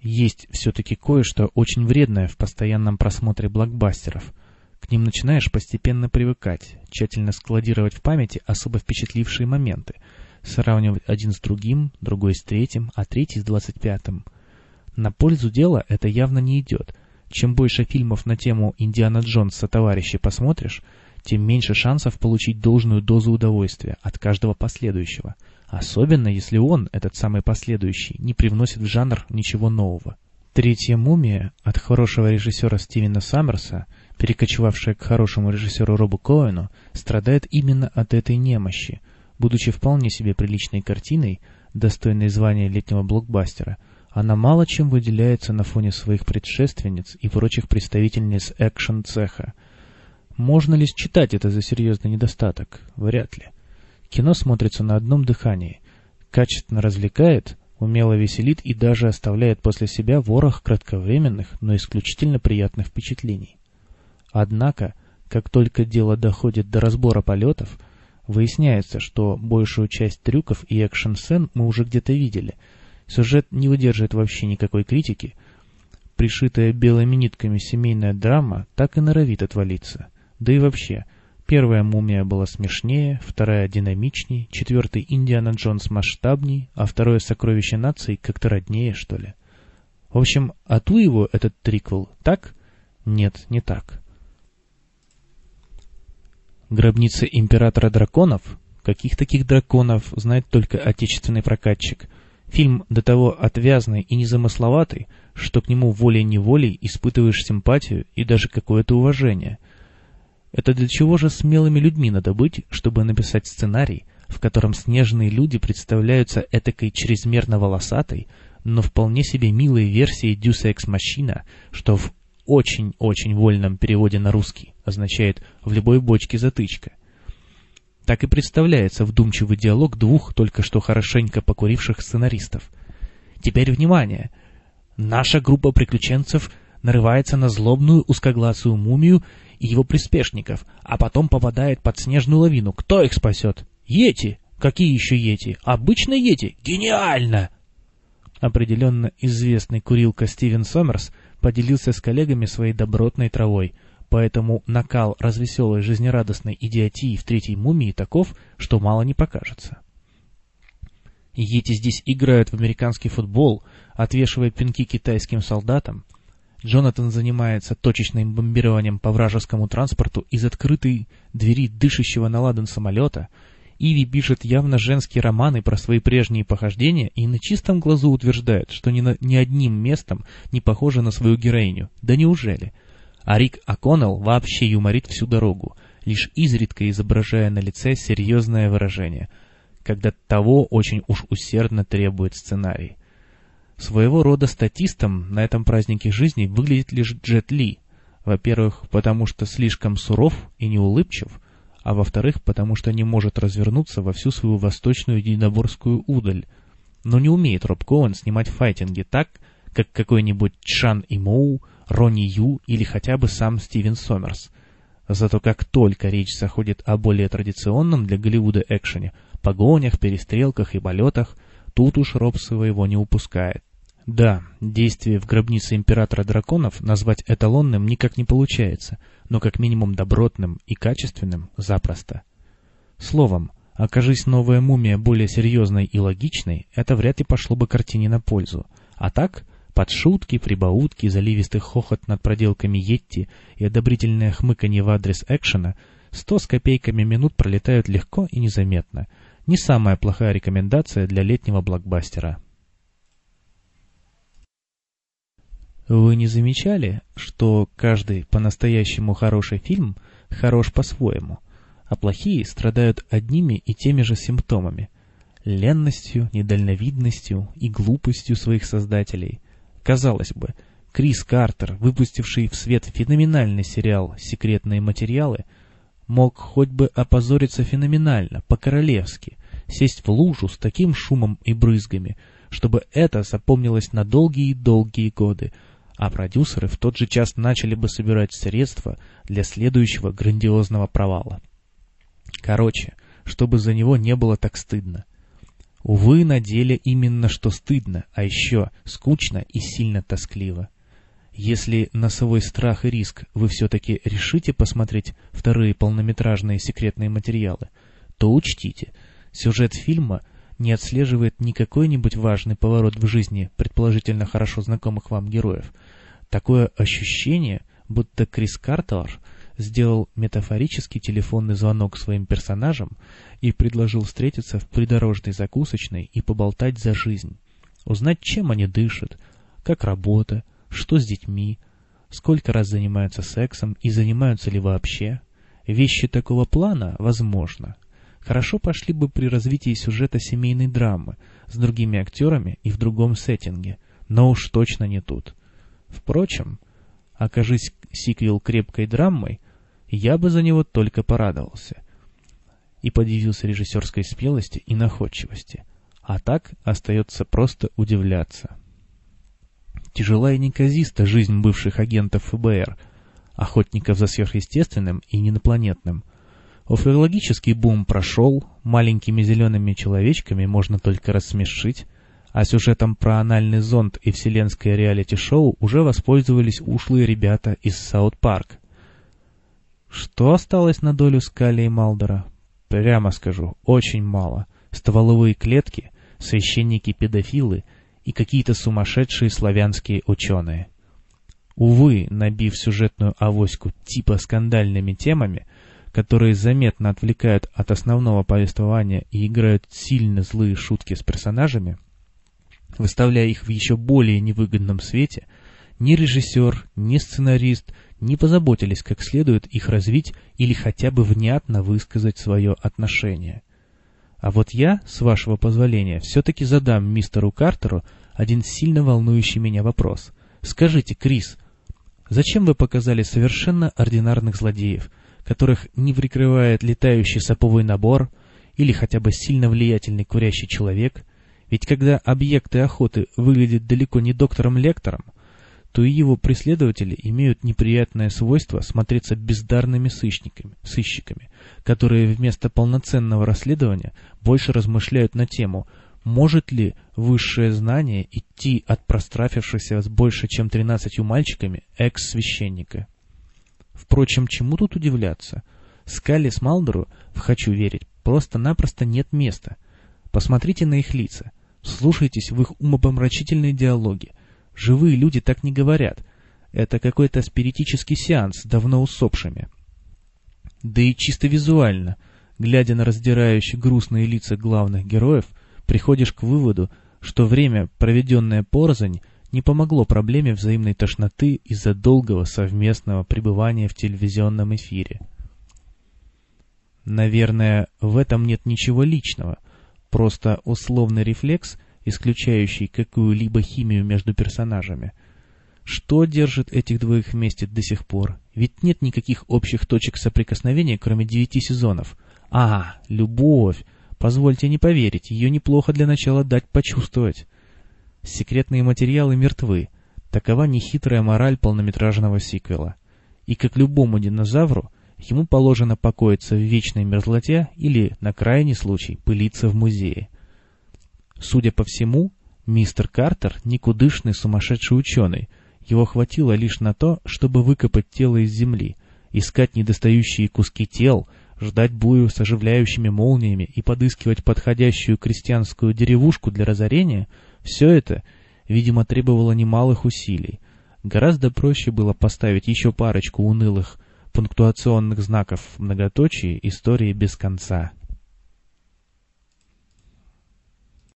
Есть все-таки кое-что очень вредное в постоянном просмотре блокбастеров. К ним начинаешь постепенно привыкать, тщательно складировать в памяти особо впечатлившие моменты, сравнивать один с другим, другой с третьим, а третий с двадцать пятым. На пользу дела это явно не идет. Чем больше фильмов на тему «Индиана Джонса товарищи» посмотришь, тем меньше шансов получить должную дозу удовольствия от каждого последующего. Особенно, если он, этот самый последующий, не привносит в жанр ничего нового. Третья «Мумия» от хорошего режиссера Стивена Саммерса, перекочевавшая к хорошему режиссеру Робу Коэну, страдает именно от этой немощи. Будучи вполне себе приличной картиной, достойной звания летнего блокбастера, она мало чем выделяется на фоне своих предшественниц и прочих представительниц экшн-цеха – можно ли считать это за серьезный недостаток? Вряд ли. Кино смотрится на одном дыхании. Качественно развлекает, умело веселит и даже оставляет после себя ворох кратковременных, но исключительно приятных впечатлений. Однако, как только дело доходит до разбора полетов, выясняется, что большую часть трюков и экшн-сцен мы уже где-то видели. Сюжет не выдерживает вообще никакой критики. Пришитая белыми нитками семейная драма так и норовит отвалиться – да и вообще, первая «Мумия» была смешнее, вторая динамичней, четвертый «Индиана Джонс» масштабней, а второе «Сокровище нации» как-то роднее, что ли. В общем, а ту его этот триквел, так? Нет, не так. Гробница императора драконов? Каких таких драконов знает только отечественный прокатчик. Фильм до того отвязный и незамысловатый, что к нему волей-неволей испытываешь симпатию и даже какое-то уважение – это для чего же смелыми людьми надо быть, чтобы написать сценарий, в котором снежные люди представляются этакой чрезмерно волосатой, но вполне себе милой версией Deus Ex Machina, что в очень-очень вольном переводе на русский означает «в любой бочке затычка». Так и представляется вдумчивый диалог двух только что хорошенько покуривших сценаристов. Теперь внимание! Наша группа приключенцев нарывается на злобную узкоглазую мумию и его приспешников, а потом попадает под снежную лавину. Кто их спасет? Йети! Какие еще Йети? Обычно Йети? Гениально! Определенно известный курилка Стивен Сомерс поделился с коллегами своей добротной травой, поэтому накал развеселой жизнерадостной идиотии в третьей мумии таков, что мало не покажется. Йети здесь играют в американский футбол, отвешивая пинки китайским солдатам, Джонатан занимается точечным бомбированием по вражескому транспорту из открытой двери дышащего на ладан самолета. Иви пишет явно женские романы про свои прежние похождения и на чистом глазу утверждает, что ни, на, ни одним местом не похожа на свою героиню. Да неужели? А Рик О'Коннелл вообще юморит всю дорогу, лишь изредка изображая на лице серьезное выражение, когда того очень уж усердно требует сценарий. Своего рода статистом на этом празднике жизни выглядит лишь Джет Ли. Во-первых, потому что слишком суров и неулыбчив, а во-вторых, потому что не может развернуться во всю свою восточную единоборскую удаль. Но не умеет Роб Коэн снимать файтинги так, как какой-нибудь Чан и Моу, Ронни Ю или хотя бы сам Стивен Сомерс. Зато как только речь заходит о более традиционном для Голливуда экшене, погонях, перестрелках и полетах, тут уж Роб своего не упускает. Да, действие в гробнице императора драконов назвать эталонным никак не получается, но как минимум добротным и качественным запросто. Словом, окажись новая мумия более серьезной и логичной, это вряд ли пошло бы картине на пользу. А так, под шутки, прибаутки, заливистый хохот над проделками Йетти и одобрительное хмыканье в адрес экшена, сто с копейками минут пролетают легко и незаметно. Не самая плохая рекомендация для летнего блокбастера. Вы не замечали, что каждый по-настоящему хороший фильм хорош по-своему, а плохие страдают одними и теми же симптомами – ленностью, недальновидностью и глупостью своих создателей. Казалось бы, Крис Картер, выпустивший в свет феноменальный сериал «Секретные материалы», мог хоть бы опозориться феноменально, по-королевски, сесть в лужу с таким шумом и брызгами, чтобы это запомнилось на долгие-долгие годы – а продюсеры в тот же час начали бы собирать средства для следующего грандиозного провала. Короче, чтобы за него не было так стыдно. Увы, на деле именно что стыдно, а еще скучно и сильно тоскливо. Если на свой страх и риск вы все-таки решите посмотреть вторые полнометражные секретные материалы, то учтите, сюжет фильма не отслеживает ни какой-нибудь важный поворот в жизни предположительно хорошо знакомых вам героев. Такое ощущение, будто Крис Картер сделал метафорический телефонный звонок своим персонажам и предложил встретиться в придорожной закусочной и поболтать за жизнь. Узнать, чем они дышат, как работа, что с детьми, сколько раз занимаются сексом и занимаются ли вообще. Вещи такого плана возможно. Хорошо пошли бы при развитии сюжета семейной драмы с другими актерами и в другом сеттинге, но уж точно не тут. Впрочем, окажись сиквел крепкой драмой, я бы за него только порадовался. И подивился режиссерской смелости и находчивости. А так остается просто удивляться. Тяжела и неказиста жизнь бывших агентов ФБР, охотников за сверхъестественным и инопланетным. Уфологический бум прошел, маленькими зелеными человечками можно только рассмешить, а сюжетом про анальный зонд и вселенское реалити-шоу уже воспользовались ушлые ребята из South Park. Что осталось на долю Скали и Малдера? Прямо скажу, очень мало. Стволовые клетки, священники-педофилы и какие-то сумасшедшие славянские ученые. Увы, набив сюжетную авоську типа скандальными темами, которые заметно отвлекают от основного повествования и играют сильно злые шутки с персонажами, выставляя их в еще более невыгодном свете, ни режиссер, ни сценарист не позаботились как следует их развить или хотя бы внятно высказать свое отношение. А вот я, с вашего позволения, все-таки задам мистеру Картеру один сильно волнующий меня вопрос. Скажите, Крис, зачем вы показали совершенно ординарных злодеев, которых не прикрывает летающий саповый набор или хотя бы сильно влиятельный курящий человек? Ведь когда объекты охоты выглядят далеко не доктором-лектором, то и его преследователи имеют неприятное свойство смотреться бездарными сыщиками, сыщиками, которые вместо полноценного расследования больше размышляют на тему, может ли высшее знание идти от прострафившихся с больше чем тринадцатью мальчиками экс-священника. Впрочем, чему тут удивляться? Скалли с Малдору, в «хочу верить», просто-напросто нет места. Посмотрите на их лица, слушайтесь в их умопомрачительные диалоги, Живые люди так не говорят. Это какой-то спиритический сеанс с давно усопшими. Да и чисто визуально, глядя на раздирающие грустные лица главных героев, приходишь к выводу, что время, проведенное порознь, не помогло проблеме взаимной тошноты из-за долгого совместного пребывания в телевизионном эфире. Наверное, в этом нет ничего личного, просто условный рефлекс – исключающий какую-либо химию между персонажами. Что держит этих двоих вместе до сих пор? Ведь нет никаких общих точек соприкосновения, кроме девяти сезонов. А, любовь! Позвольте не поверить, ее неплохо для начала дать почувствовать. Секретные материалы мертвы. Такова нехитрая мораль полнометражного сиквела. И как любому динозавру, ему положено покоиться в вечной мерзлоте или, на крайний случай, пылиться в музее. Судя по всему, мистер Картер — никудышный сумасшедший ученый. Его хватило лишь на то, чтобы выкопать тело из земли, искать недостающие куски тел, ждать бую с оживляющими молниями и подыскивать подходящую крестьянскую деревушку для разорения — все это, видимо, требовало немалых усилий. Гораздо проще было поставить еще парочку унылых пунктуационных знаков в многоточии истории без конца.